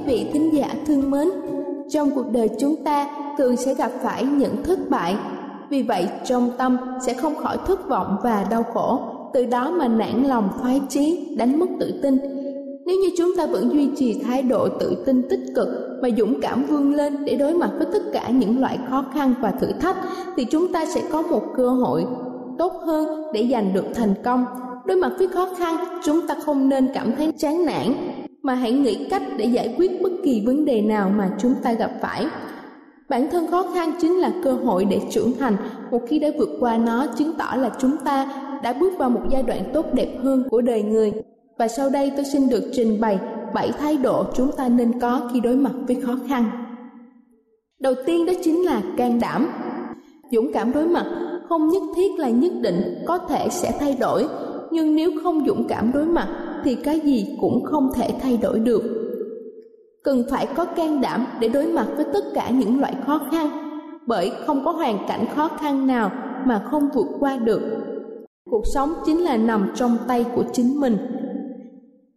quý vị thính giả thương mến. Trong cuộc đời chúng ta thường sẽ gặp phải những thất bại, vì vậy trong tâm sẽ không khỏi thất vọng và đau khổ, từ đó mà nản lòng phái chí, đánh mất tự tin. Nếu như chúng ta vẫn duy trì thái độ tự tin tích cực và dũng cảm vươn lên để đối mặt với tất cả những loại khó khăn và thử thách thì chúng ta sẽ có một cơ hội tốt hơn để giành được thành công. Đối mặt với khó khăn, chúng ta không nên cảm thấy chán nản mà hãy nghĩ cách để giải quyết bất kỳ vấn đề nào mà chúng ta gặp phải. Bản thân khó khăn chính là cơ hội để trưởng thành. Một khi đã vượt qua nó, chứng tỏ là chúng ta đã bước vào một giai đoạn tốt đẹp hơn của đời người. Và sau đây tôi xin được trình bày bảy thái độ chúng ta nên có khi đối mặt với khó khăn. Đầu tiên đó chính là can đảm. Dũng cảm đối mặt, không nhất thiết là nhất định, có thể sẽ thay đổi nhưng nếu không dũng cảm đối mặt, thì cái gì cũng không thể thay đổi được. Cần phải có can đảm để đối mặt với tất cả những loại khó khăn, bởi không có hoàn cảnh khó khăn nào mà không vượt qua được. Cuộc sống chính là nằm trong tay của chính mình.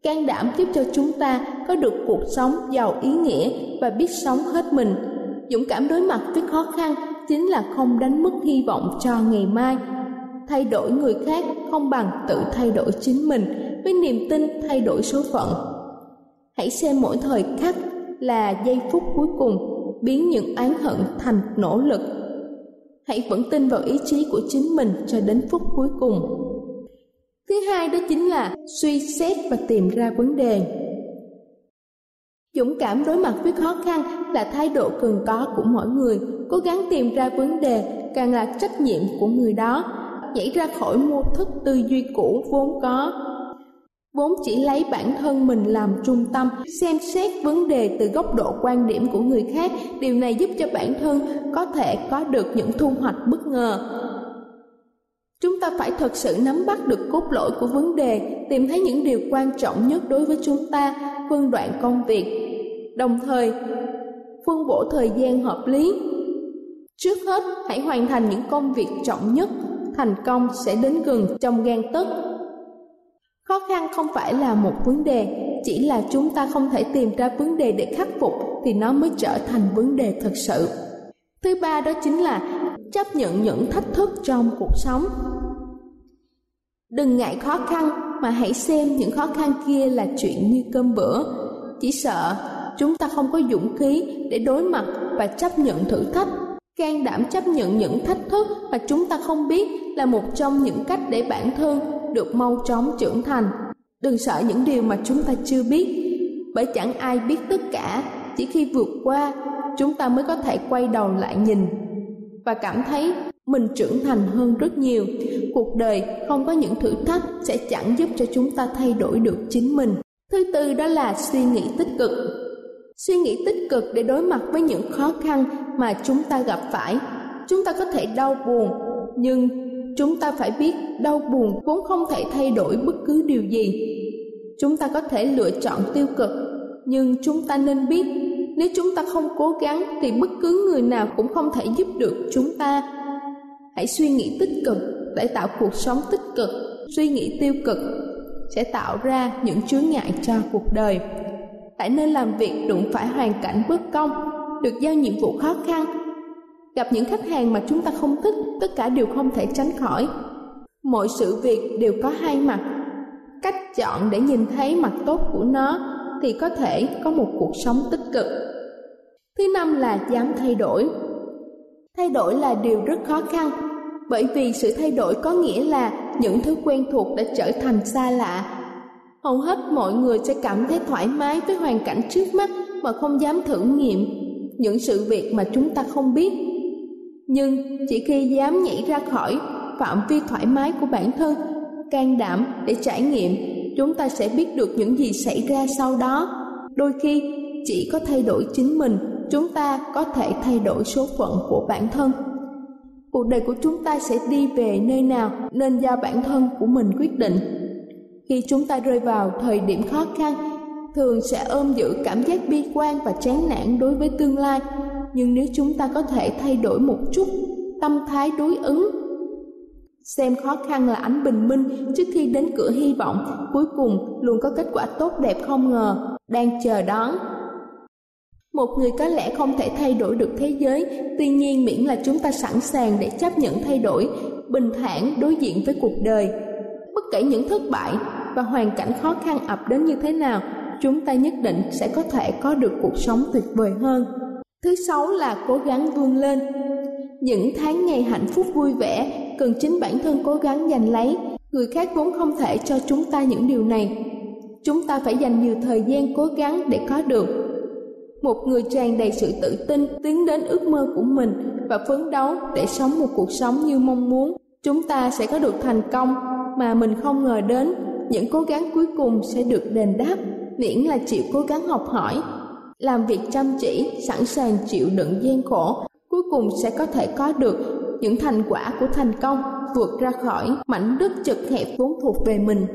Can đảm giúp cho chúng ta có được cuộc sống giàu ý nghĩa và biết sống hết mình. Dũng cảm đối mặt với khó khăn chính là không đánh mất hy vọng cho ngày mai thay đổi người khác không bằng tự thay đổi chính mình với niềm tin thay đổi số phận. Hãy xem mỗi thời khắc là giây phút cuối cùng biến những oán hận thành nỗ lực. Hãy vẫn tin vào ý chí của chính mình cho đến phút cuối cùng. Thứ hai đó chính là suy xét và tìm ra vấn đề. Dũng cảm đối mặt với khó khăn là thái độ cần có của mỗi người, cố gắng tìm ra vấn đề càng là trách nhiệm của người đó nhảy ra khỏi mô thức tư duy cũ vốn có. Vốn chỉ lấy bản thân mình làm trung tâm, xem xét vấn đề từ góc độ quan điểm của người khác. Điều này giúp cho bản thân có thể có được những thu hoạch bất ngờ. Chúng ta phải thật sự nắm bắt được cốt lõi của vấn đề, tìm thấy những điều quan trọng nhất đối với chúng ta, phân đoạn công việc. Đồng thời, phân bổ thời gian hợp lý. Trước hết, hãy hoàn thành những công việc trọng nhất thành công sẽ đến gần trong gan tức khó khăn không phải là một vấn đề, chỉ là chúng ta không thể tìm ra vấn đề để khắc phục thì nó mới trở thành vấn đề thực sự. Thứ ba đó chính là chấp nhận những thách thức trong cuộc sống. Đừng ngại khó khăn, mà hãy xem những khó khăn kia là chuyện như cơm bữa. Chỉ sợ chúng ta không có dũng khí để đối mặt và chấp nhận thử thách can đảm chấp nhận những thách thức mà chúng ta không biết là một trong những cách để bản thân được mau chóng trưởng thành. Đừng sợ những điều mà chúng ta chưa biết, bởi chẳng ai biết tất cả. Chỉ khi vượt qua, chúng ta mới có thể quay đầu lại nhìn và cảm thấy mình trưởng thành hơn rất nhiều. Cuộc đời không có những thử thách sẽ chẳng giúp cho chúng ta thay đổi được chính mình. Thứ tư đó là suy nghĩ tích cực suy nghĩ tích cực để đối mặt với những khó khăn mà chúng ta gặp phải. Chúng ta có thể đau buồn, nhưng chúng ta phải biết đau buồn vốn không thể thay đổi bất cứ điều gì. Chúng ta có thể lựa chọn tiêu cực, nhưng chúng ta nên biết nếu chúng ta không cố gắng thì bất cứ người nào cũng không thể giúp được chúng ta. Hãy suy nghĩ tích cực để tạo cuộc sống tích cực. Suy nghĩ tiêu cực sẽ tạo ra những chướng ngại cho cuộc đời tại nơi làm việc đụng phải hoàn cảnh bất công, được giao nhiệm vụ khó khăn. Gặp những khách hàng mà chúng ta không thích, tất cả đều không thể tránh khỏi. Mọi sự việc đều có hai mặt. Cách chọn để nhìn thấy mặt tốt của nó thì có thể có một cuộc sống tích cực. Thứ năm là dám thay đổi. Thay đổi là điều rất khó khăn, bởi vì sự thay đổi có nghĩa là những thứ quen thuộc đã trở thành xa lạ hầu hết mọi người sẽ cảm thấy thoải mái với hoàn cảnh trước mắt mà không dám thử nghiệm những sự việc mà chúng ta không biết. Nhưng chỉ khi dám nhảy ra khỏi phạm vi thoải mái của bản thân, can đảm để trải nghiệm, chúng ta sẽ biết được những gì xảy ra sau đó. Đôi khi chỉ có thay đổi chính mình, chúng ta có thể thay đổi số phận của bản thân. Cuộc đời của chúng ta sẽ đi về nơi nào nên do bản thân của mình quyết định khi chúng ta rơi vào thời điểm khó khăn, thường sẽ ôm giữ cảm giác bi quan và chán nản đối với tương lai. Nhưng nếu chúng ta có thể thay đổi một chút tâm thái đối ứng, xem khó khăn là ánh bình minh trước khi đến cửa hy vọng, cuối cùng luôn có kết quả tốt đẹp không ngờ, đang chờ đón. Một người có lẽ không thể thay đổi được thế giới, tuy nhiên miễn là chúng ta sẵn sàng để chấp nhận thay đổi, bình thản đối diện với cuộc đời kể những thất bại và hoàn cảnh khó khăn ập đến như thế nào, chúng ta nhất định sẽ có thể có được cuộc sống tuyệt vời hơn. Thứ sáu là cố gắng vươn lên. Những tháng ngày hạnh phúc vui vẻ cần chính bản thân cố gắng giành lấy, người khác vốn không thể cho chúng ta những điều này. Chúng ta phải dành nhiều thời gian cố gắng để có được. Một người tràn đầy sự tự tin tiến đến ước mơ của mình và phấn đấu để sống một cuộc sống như mong muốn, chúng ta sẽ có được thành công mà mình không ngờ đến, những cố gắng cuối cùng sẽ được đền đáp, miễn là chịu cố gắng học hỏi. Làm việc chăm chỉ, sẵn sàng chịu đựng gian khổ, cuối cùng sẽ có thể có được những thành quả của thành công, vượt ra khỏi mảnh đất chật hẹp vốn thuộc về mình.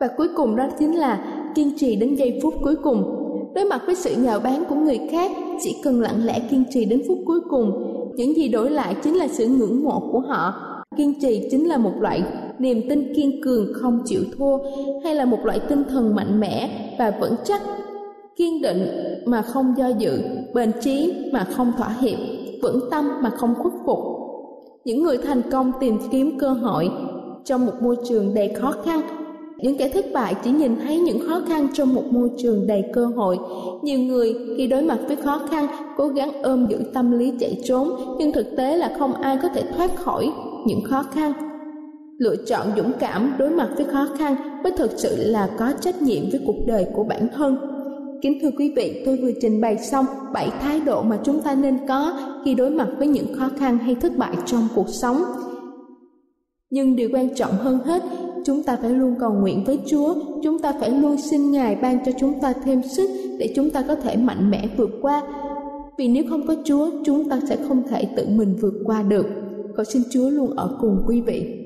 Và cuối cùng đó chính là kiên trì đến giây phút cuối cùng. Đối mặt với sự nhào bán của người khác, chỉ cần lặng lẽ kiên trì đến phút cuối cùng, những gì đổi lại chính là sự ngưỡng mộ của họ. Kiên trì chính là một loại niềm tin kiên cường không chịu thua hay là một loại tinh thần mạnh mẽ và vững chắc, kiên định mà không do dự, bền chí mà không thỏa hiệp, vững tâm mà không khuất phục. Những người thành công tìm kiếm cơ hội trong một môi trường đầy khó khăn. Những kẻ thất bại chỉ nhìn thấy những khó khăn trong một môi trường đầy cơ hội. Nhiều người khi đối mặt với khó khăn, cố gắng ôm giữ tâm lý chạy trốn, nhưng thực tế là không ai có thể thoát khỏi những khó khăn lựa chọn dũng cảm đối mặt với khó khăn mới thực sự là có trách nhiệm với cuộc đời của bản thân. Kính thưa quý vị, tôi vừa trình bày xong bảy thái độ mà chúng ta nên có khi đối mặt với những khó khăn hay thất bại trong cuộc sống. Nhưng điều quan trọng hơn hết, chúng ta phải luôn cầu nguyện với chúa, chúng ta phải luôn xin ngài ban cho chúng ta thêm sức để chúng ta có thể mạnh mẽ vượt qua. Vì nếu không có chúa, chúng ta sẽ không thể tự mình vượt qua được. Cầu xin chúa luôn ở cùng quý vị.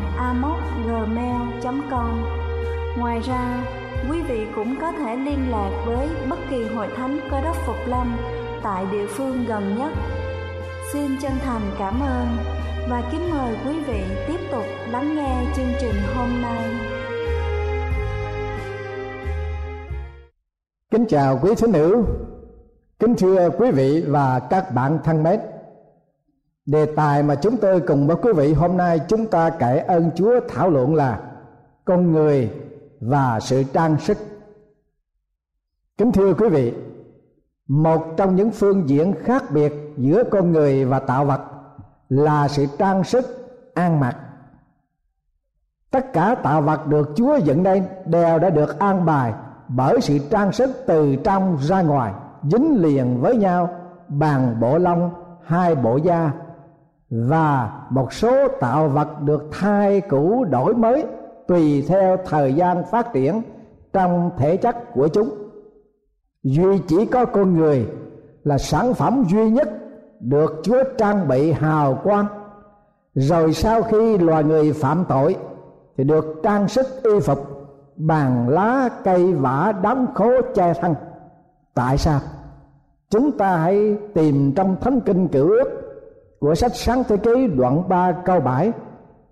amocgmail.com Ngoài ra, quý vị cũng có thể liên lạc với bất kỳ hội thánh cơ đốc Phục Lâm tại địa phương gần nhất. Xin chân thành cảm ơn và kính mời quý vị tiếp tục lắng nghe chương trình hôm nay. Kính chào quý thính nữ, kính thưa quý vị và các bạn thân mến. Đề tài mà chúng tôi cùng với quý vị hôm nay chúng ta kể ơn Chúa thảo luận là con người và sự trang sức. Kính thưa quý vị, một trong những phương diện khác biệt giữa con người và tạo vật là sự trang sức an mặc tất cả tạo vật được chúa dựng nên đều đã được an bài bởi sự trang sức từ trong ra ngoài dính liền với nhau bằng bộ lông hai bộ da và một số tạo vật được thay cũ đổi mới tùy theo thời gian phát triển trong thể chất của chúng. Duy chỉ có con người là sản phẩm duy nhất được chúa trang bị hào quang. Rồi sau khi loài người phạm tội thì được trang sức y phục bằng lá, cây vả đóng khố che thân. Tại sao? Chúng ta hãy tìm trong thánh kinh cựu ước của sách sáng thế ký, đoạn 3 câu 7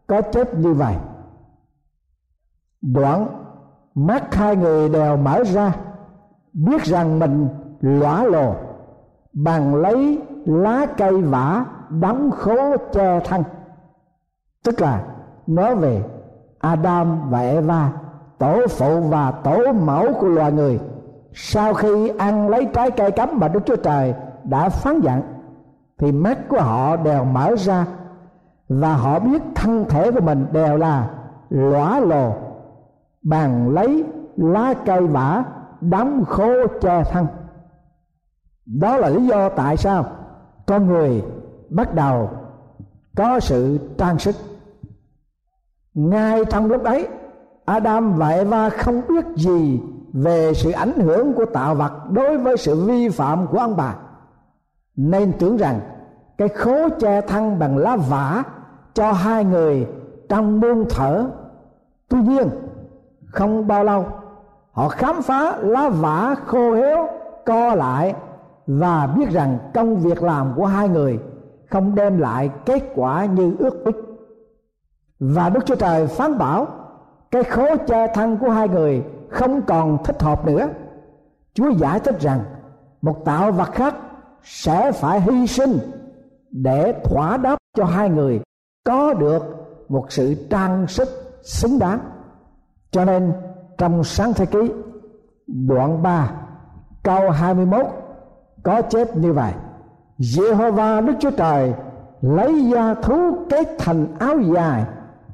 có chép như vậy. Đoạn, mắt hai người đều mở ra, biết rằng mình lõa lồ, bằng lấy lá cây vả đóng khố che thân. Tức là nói về Adam và Eva, tổ phụ và tổ mẫu của loài người. Sau khi ăn lấy trái cây cấm mà Đức Chúa Trời đã phán dặn thì mắt của họ đều mở ra, và họ biết thân thể của mình đều là lõa lồ, bàn lấy lá cây vả, đóng khô che thân. Đó là lý do tại sao con người bắt đầu có sự trang sức. Ngay trong lúc ấy, Adam và Eva không biết gì về sự ảnh hưởng của tạo vật đối với sự vi phạm của ông bà nên tưởng rằng cái khố che thân bằng lá vả cho hai người trong muôn thở. Tuy nhiên, không bao lâu, họ khám phá lá vả khô héo, co lại và biết rằng công việc làm của hai người không đem lại kết quả như ước ích và đức chúa trời phán bảo, cái khố che thân của hai người không còn thích hợp nữa. Chúa giải thích rằng một tạo vật khác sẽ phải hy sinh để thỏa đáp cho hai người có được một sự trang sức xứng đáng. Cho nên trong sáng thế ký, đoạn 3 câu 21 có chép như vậy. Jehovah Đức Chúa Trời lấy da thú kết thành áo dài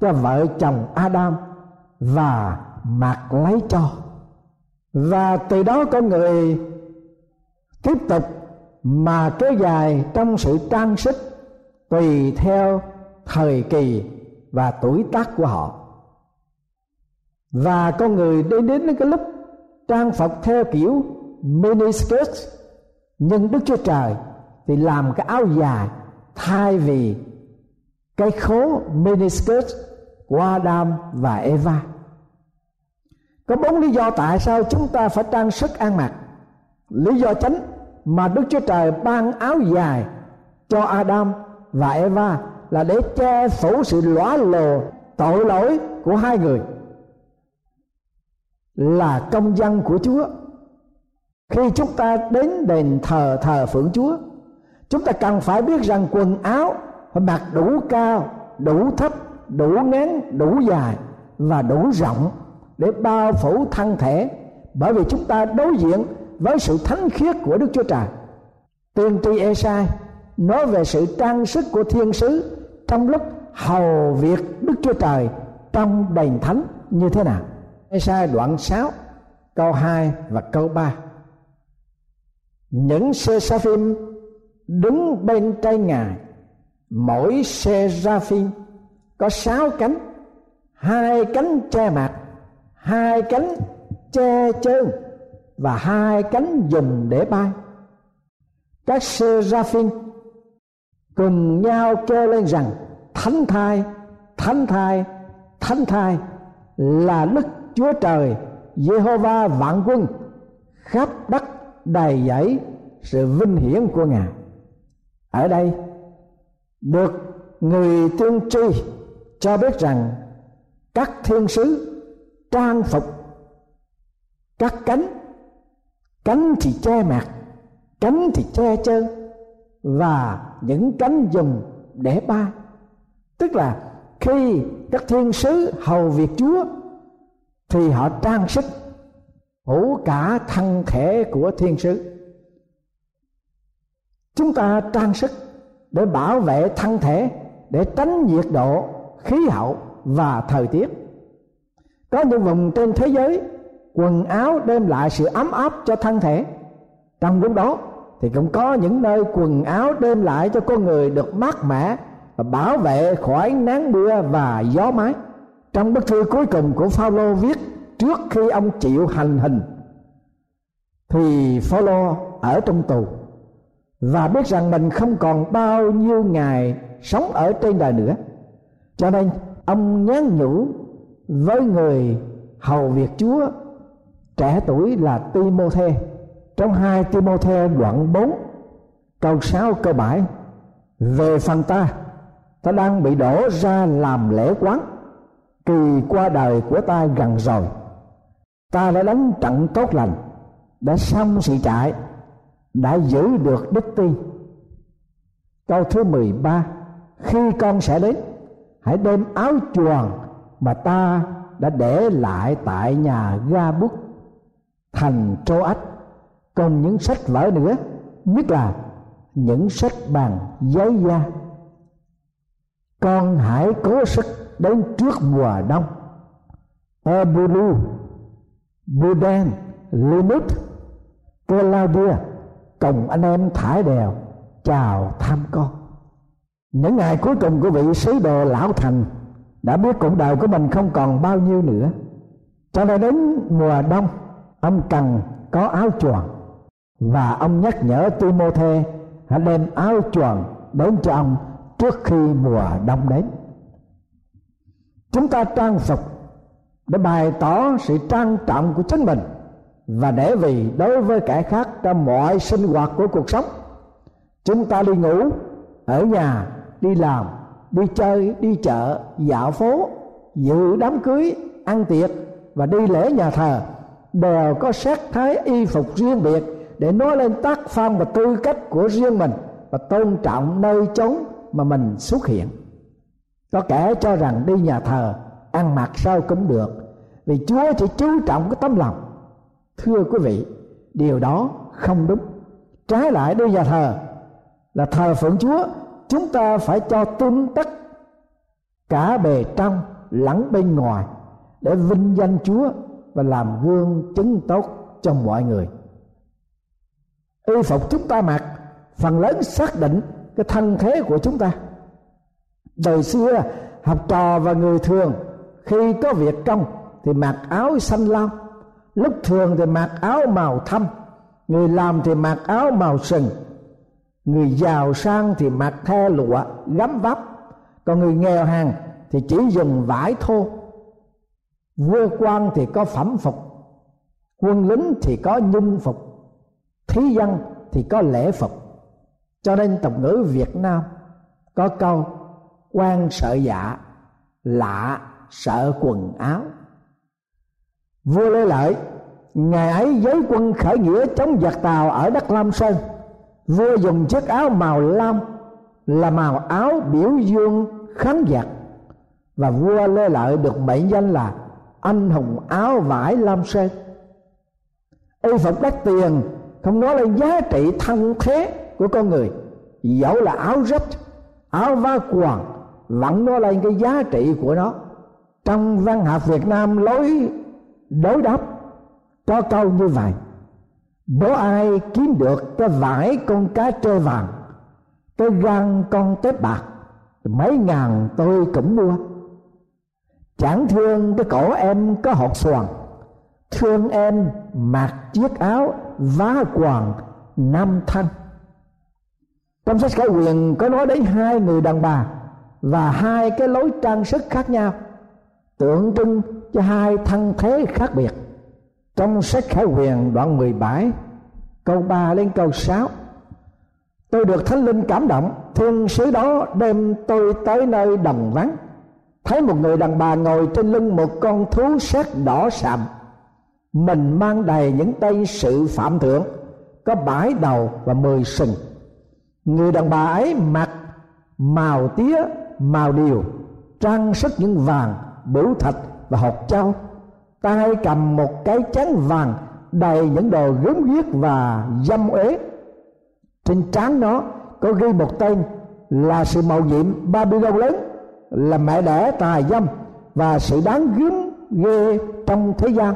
cho vợ chồng Adam và mặc lấy cho. Và từ đó con người tiếp tục mà kéo dài trong sự trang sức tùy theo thời kỳ và tuổi tác của họ. Và con người đến đến cái lúc trang phục theo kiểu miniskirt nhưng đức chúa trời thì làm cái áo dài thay vì cái khố miniskirt của Adam và Eva. Có bốn lý do tại sao chúng ta phải trang sức ăn mặc. Lý do chính mà Đức Chúa Trời ban áo dài cho Adam và Eva là để che phủ sự lõa lồ tội lỗi của hai người. Là công dân của Chúa. Khi chúng ta đến đền thờ thờ phượng Chúa, chúng ta cần phải biết rằng quần áo phải mặc đủ cao, đủ thấp, đủ ngắn, đủ dài và đủ rộng để bao phủ thân thể. Bởi vì chúng ta đối diện với sự thánh khiết của Đức Chúa Trời. Tiên tri Esai nói về sự trang sức của thiên sứ trong lúc hầu việc Đức Chúa Trời trong đền thánh như thế nào. Esai đoạn 6 câu 2 và câu 3. Những seraphim đứng bên trên ngài, mỗi seraphim có sáu cánh, hai cánh che mặt hai cánh che chân và hai cánh dùng để bay. Các seraphim cùng nhau kêu lên rằng, thánh thai thánh thai thánh thai là đức chúa trời jehovah vạn quân, khắp đất đầy dẫy sự vinh hiển của ngài. Ở đây, được người tiên tri cho biết rằng các thiên sứ trang phục, các cánh cánh thì che mặt cánh thì che chân và những cánh dùng để bay. Tức là khi các thiên sứ hầu việc chúa, thì họ trang sức phủ cả thân thể của thiên sứ. Chúng ta trang sức để bảo vệ thân thể, để tránh nhiệt độ, khí hậu và thời tiết. Có những vùng trên thế giới quần áo đem lại sự ấm áp cho thân thể. Trong lúc đó, thì cũng có những nơi quần áo đem lại cho con người được mát mẻ và bảo vệ khỏi nắng mưa và gió mái trong bức thư cuối cùng của Phaolô viết trước khi ông chịu hành hình, thì Phaolô ở trong tù và biết rằng mình không còn bao nhiêu ngày sống ở trên đời nữa. Cho nên, ông nhắn nhủ với người hầu việc Chúa trẻ tuổi là Timôthê trong hai Timôthê đoạn 4 câu 6 câu 7 về phần ta ta đang bị đổ ra làm lễ quán. Kỳ qua đời của ta gần rồi. Ta đã đánh trận tốt lành, đã xong sự trại, đã giữ được đức tin. Câu thứ 13 khi con sẽ đến, hãy đem áo choàng mà ta đã để lại tại nhà ga bút thành châu ách còn những sách vở nữa, nhất là những sách bằng giấy da con hãy cố sức đến trước mùa đông. Ebulu Buden Linus Claudia cùng anh em thải đèo chào thăm con. Những ngày cuối cùng của vị sứ đồ lão thành đã biết cuộc đời của mình không còn bao nhiêu nữa. Cho nên đến mùa đông ông cần có áo choàng và ông nhắc nhở Timôthê hãy đem áo choàng đến cho ông trước khi mùa đông đến. Chúng ta trang phục để bày tỏ sự trang trọng của chính mình và để vì đối với kẻ khác trong mọi sinh hoạt của cuộc sống, chúng ta đi ngủ, ở nhà, đi làm, đi chơi, đi chợ, dạo phố, dự đám cưới, ăn tiệc và đi lễ nhà thờ đều có sắc thái y phục riêng biệt để nói lên tác phong và tư cách của riêng mình và tôn trọng nơi chốn mà mình xuất hiện. Có kẻ cho rằng đi nhà thờ, ăn mặc sao cũng được, vì chúa chỉ chú trọng cái tấm lòng. Thưa quý vị, điều đó không đúng. Trái lại đi nhà thờ là thờ phượng chúa, chúng ta phải cho tôn tất cả bề trong lẫn bên ngoài để vinh danh chúa và làm gương chứng tốt cho mọi người. Y phục chúng ta mặc, phần lớn xác định cái thân thế của chúng ta. Đời xưa, học trò và người thường, khi có việc công thì mặc áo xanh lam, lúc thường thì mặc áo màu thâm, người làm thì mặc áo màu sừng, người giàu sang thì mặc the lụa gấm vóc, còn người nghèo hàng thì chỉ dùng vải thô vua quan thì có phẩm phục, quân lính thì có nhung phục, thí dân thì có lễ phục. Cho nên tục ngữ việt nam có câu, quan sợ dạ lạ sợ quần áo. Vua lê lợi, ngày ấy giới quân khởi nghĩa chống giặc tàu ở đất lam sơn. Vua dùng chiếc áo màu lam là màu áo biểu dương kháng giặc. Và vua lê lợi được mệnh danh là anh hùng áo vải lam sơn. Y phục đắt tiền, không nói lên giá trị thân thế của con người. Dẫu là áo rách, áo va quần vẫn nói lên cái giá trị của nó. Trong văn học việt nam lối đối đáp có câu như vậy, bố ai kiếm được cái vải con cá trê vàng, cái gan con tép bạc, mấy ngàn tôi cũng mua chẳng thương cái cổ em có hột xoàn. Thương em mặc chiếc áo vá quần năm thân trong sách khải quyền có nói đến hai người đàn bà và hai cái lối trang sức khác nhau, tượng trưng cho hai thân thế khác biệt. Trong sách khải quyền đoạn 17 câu 3 đến câu 6 tôi được thánh linh cảm động thiên sứ đó đem tôi tới nơi đồng vắng thấy một người đàn bà ngồi trên lưng một con thú sắc đỏ sạm. Mình mang đầy những tay sự phạm thượng, có bãi đầu và mười sừng. Người đàn bà ấy mặc màu tía, màu điều, trang sức những vàng, bửu thạch và hột châu. Tay cầm một cái chén vàng đầy những đồ gớm ghiếc và dâm uế. Trên trán nó có ghi một tên là sự màu nhiệm Babylon lớn là mẹ đẻ tà dâm và sự đáng gớm ghê trong thế gian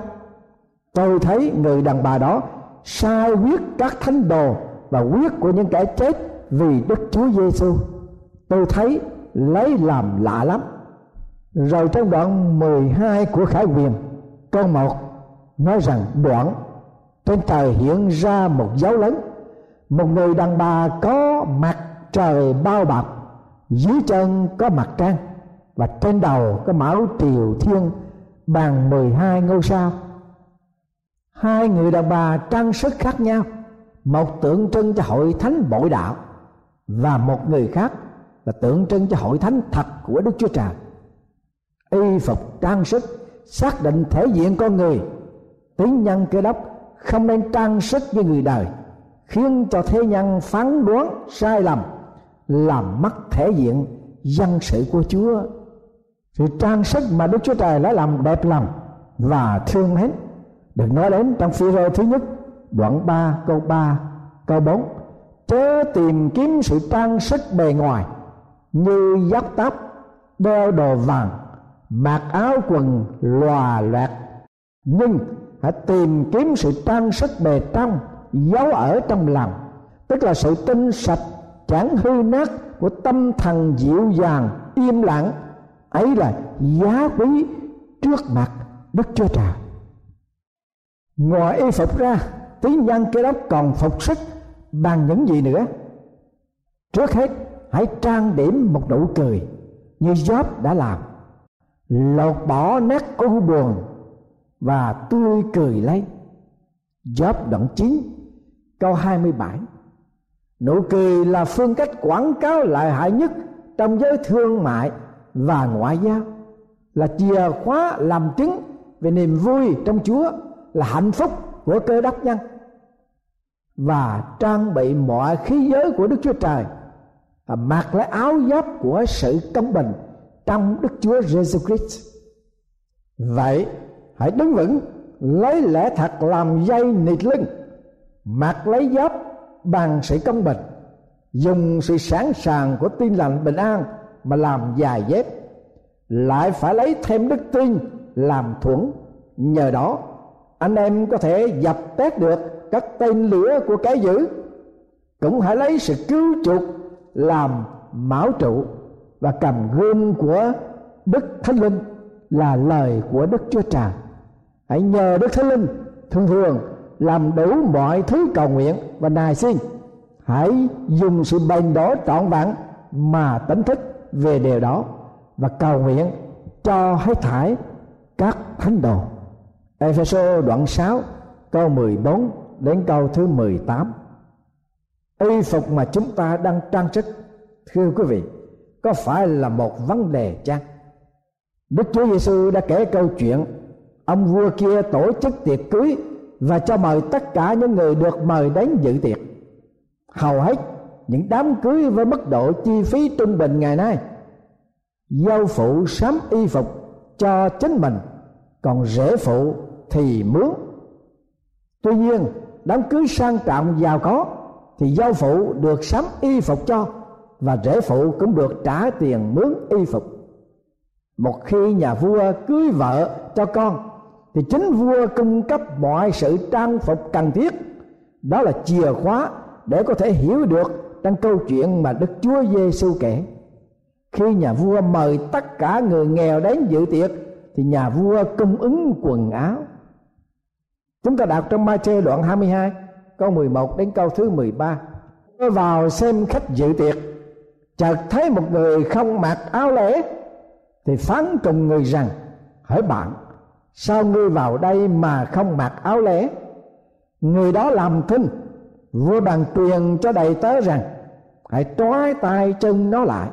tôi thấy người đàn bà đó sai huyết các thánh đồ và huyết của những kẻ chết vì Đức Chúa Giêsu. Tôi thấy lấy làm lạ lắm. Rồi trong đoạn 12 của Khải Quyền, câu 1 nói rằng đoạn trên trời hiện ra một dấu lớn một người đàn bà có mặt trời bao bọc dưới chân có mặt trăng và trên đầu có mão triều thiên bằng 12 ngôi sao hai người đàn bà trang sức khác nhau một tượng trưng cho hội thánh bội đạo và một người khác là tượng trưng cho hội thánh thật của Đức Chúa Trời. Y phục trang sức xác định thể diện con người. Tín nhân cơ đốc, không nên trang sức như người đời, khiến cho thế nhân phán đoán sai lầm làm mất thể diện dân sự của Chúa. Sự trang sức mà Đức Chúa Trời đã làm đẹp lòng và thương mến, được nói đến trong phi rơ thứ nhất, đoạn 3 câu 3 câu 4 chớ tìm kiếm sự trang sức bề ngoài như giáp tóc đeo đồ vàng, mặc áo quần lòa loẹt nhưng hãy tìm kiếm sự trang sức bề trong, giấu ở trong lòng, tức là sự tinh sạch chẳng hư nát của tâm thần dịu dàng, im lặng, ấy là giá quý trước mặt đức chúa trời. Ngoài y phục ra tín nhân kế đốc còn phục sức bằng những gì nữa. Trước hết, hãy trang điểm một nụ cười như Job đã làm. Lột bỏ nét u buồn và tươi cười lấy. Job đoạn 9 câu 27 Nụ cười là phương cách quảng cáo lợi hại nhất trong giới thương mại và ngoại giao, là chìa khóa làm chứng về niềm vui trong Chúa, là hạnh phúc của cơ đốc nhân và trang bị mọi khí giới của Đức Chúa Trời và mặc lấy áo giáp của sự công bình trong Đức Chúa Jesus Christ. Vậy, hãy đứng vững, lấy lẽ thật làm dây nịt lưng, mặc lấy giáp bằng sự công bình dùng sự sẵn sàng của tin lành bình an mà làm dài dép, lại phải lấy thêm đức tin làm thuẫn. Nhờ đó, anh em có thể dập tắt được các tên lửa của cái dữ, cũng hãy lấy sự cứu chuộc làm mão trụ và cầm gươm của đức thánh linh là lời của đức chúa trời. Hãy nhờ đức thánh linh thường thường làm đủ mọi thứ cầu nguyện và nài xin. Hãy dùng sự bền đó trọn vẹn mà tỉnh thức về điều đó và cầu nguyện cho hết thải các thánh đồ. Ephesos đoạn 6 câu 14 đến câu thứ 18 y phục mà chúng ta đang trang sức, thưa quý vị, có phải là một vấn đề chăng? Đức Chúa Giêsu đã kể câu chuyện, ông vua kia tổ chức tiệc cưới và cho mời tất cả những người được mời đến dự tiệc. Hầu hết những đám cưới với mức độ chi phí trung bình ngày nay. Dâu phụ sắm y phục cho chính mình, còn rể phụ thì mướn. Tuy nhiên, đám cưới sang trọng giàu có thì dâu phụ được sắm y phục cho và rể phụ cũng được trả tiền mướn y phục. Một khi nhà vua cưới vợ cho con thì chính vua cung cấp mọi sự trang phục cần thiết. Đó là chìa khóa để có thể hiểu được trong câu chuyện mà Đức Chúa Giêsu kể. Khi nhà vua mời tất cả người nghèo đến dự tiệc, thì nhà vua cung ứng quần áo. Chúng ta đọc trong Ma-chê đoạn 22 câu 11 đến câu thứ 13 tôi vào xem khách dự tiệc, chợt thấy một người không mặc áo lễ, thì phán cùng người rằng hỏi bạn sao ngươi vào đây mà không mặc áo lễ? Người đó làm thinh, vua bàn truyền cho đầy tớ rằng, hãy trói tay chân nó lại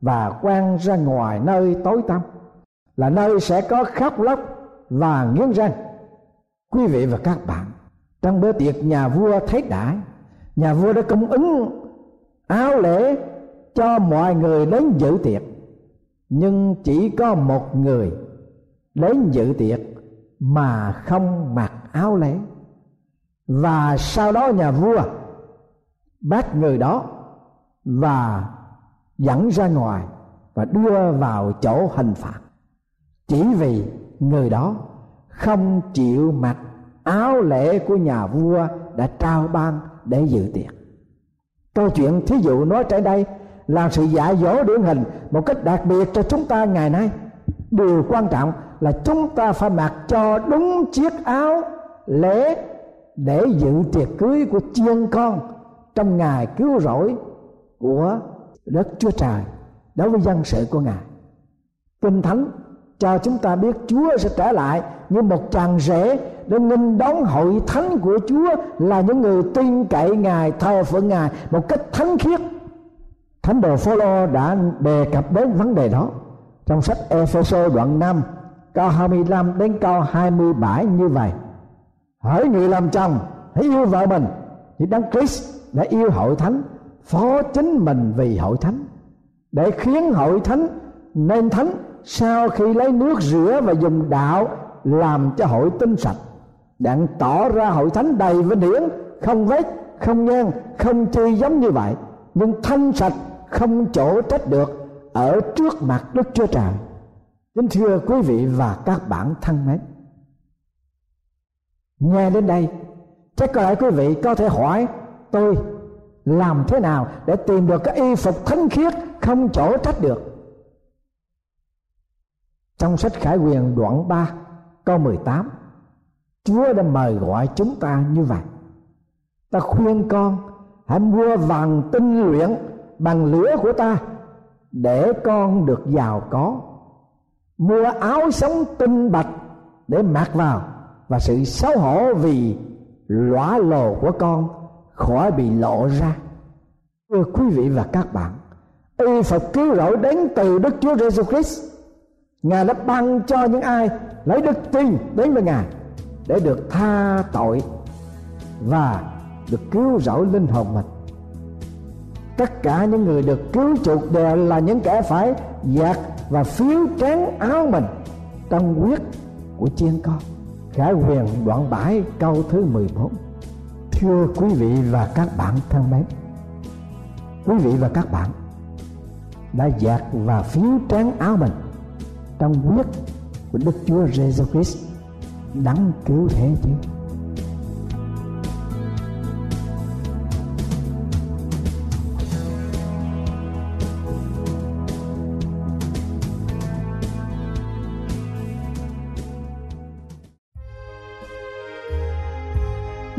và quăng ra ngoài nơi tối tăm, là nơi sẽ có khóc lóc và nghiến răng. Quý vị và các bạn, trong bữa tiệc nhà vua thấy đãi nhà vua đã cung ứng áo lễ cho mọi người đến dự tiệc, nhưng chỉ có một người đến dự tiệc mà không mặc áo lễ. Và sau đó nhà vua bắt người đó, và dẫn ra ngoài và đưa vào chỗ hình phạt. Chỉ vì người đó không chịu mặc áo lễ của nhà vua đã trao ban để dự tiệc. Câu chuyện thí dụ nói trên đây là sự giả dỗ điển hình một cách đặc biệt cho chúng ta ngày nay. Điều quan trọng là chúng ta phải mặc cho đúng chiếc áo lễ để dự tiệc cưới của chiên con trong ngày cứu rỗi của đất Chúa Trời đối với dân sự của Ngài. Kinh Thánh cho chúng ta biết Chúa sẽ trở lại như một chàng rể để nghinh đón hội thánh của Chúa là những người tin cậy Ngài, thờ phượng Ngài một cách thánh khiết. Thánh đồ Phaolô đã đề cập đến vấn đề đó trong sách ephesos đoạn 5 câu 25 đến câu 27 như vậy. Hỡi người làm chồng, hãy yêu vợ mình. Thì Đấng Christ đã yêu hội thánh, phó chính mình vì hội thánh. Để khiến hội thánh nên thánh, sau khi lấy nước rửa và dùng đạo làm cho hội tinh sạch. Đặng tỏ ra hội thánh đầy vinh hiển, không vết, không nhan không chi giống như vậy. Nhưng thanh sạch, không chỗ trách được, ở trước mặt đức chúa trời kính thưa quý vị và các bạn thân mến, nghe đến đây, chắc có lẽ quý vị có thể hỏi tôi làm thế nào để tìm được cái y phục thánh khiết không chỗ trách được. Trong sách Khải Quyền đoạn 3 câu 18 Chúa đã mời gọi chúng ta như vậy. Ta khuyên con hãy mua vàng tinh luyện bằng lửa của ta để con được giàu có mua áo sống tinh bạch để mặc vào và sự xấu hổ vì lõa lồ của con khỏi bị lộ ra. Thưa quý vị và các bạn, y phục cứu rỗi đến từ đức chúa giêsu christ. Ngài đã ban cho những ai lấy đức tin đến với ngài để được tha tội và được cứu rỗi linh hồn mình. Tất cả những người được cứu chuộc đều là những kẻ phải dạt và phiếu trán áo mình trong huyết của chiên con. Khải huyền đoạn 7 câu thứ 14 Thưa quý vị và các bạn thân mến, Quý vị và các bạn đã dạt và phiếu trán áo mình trong huyết của Đức Chúa Jesus Christ đắng cứu thế chứ?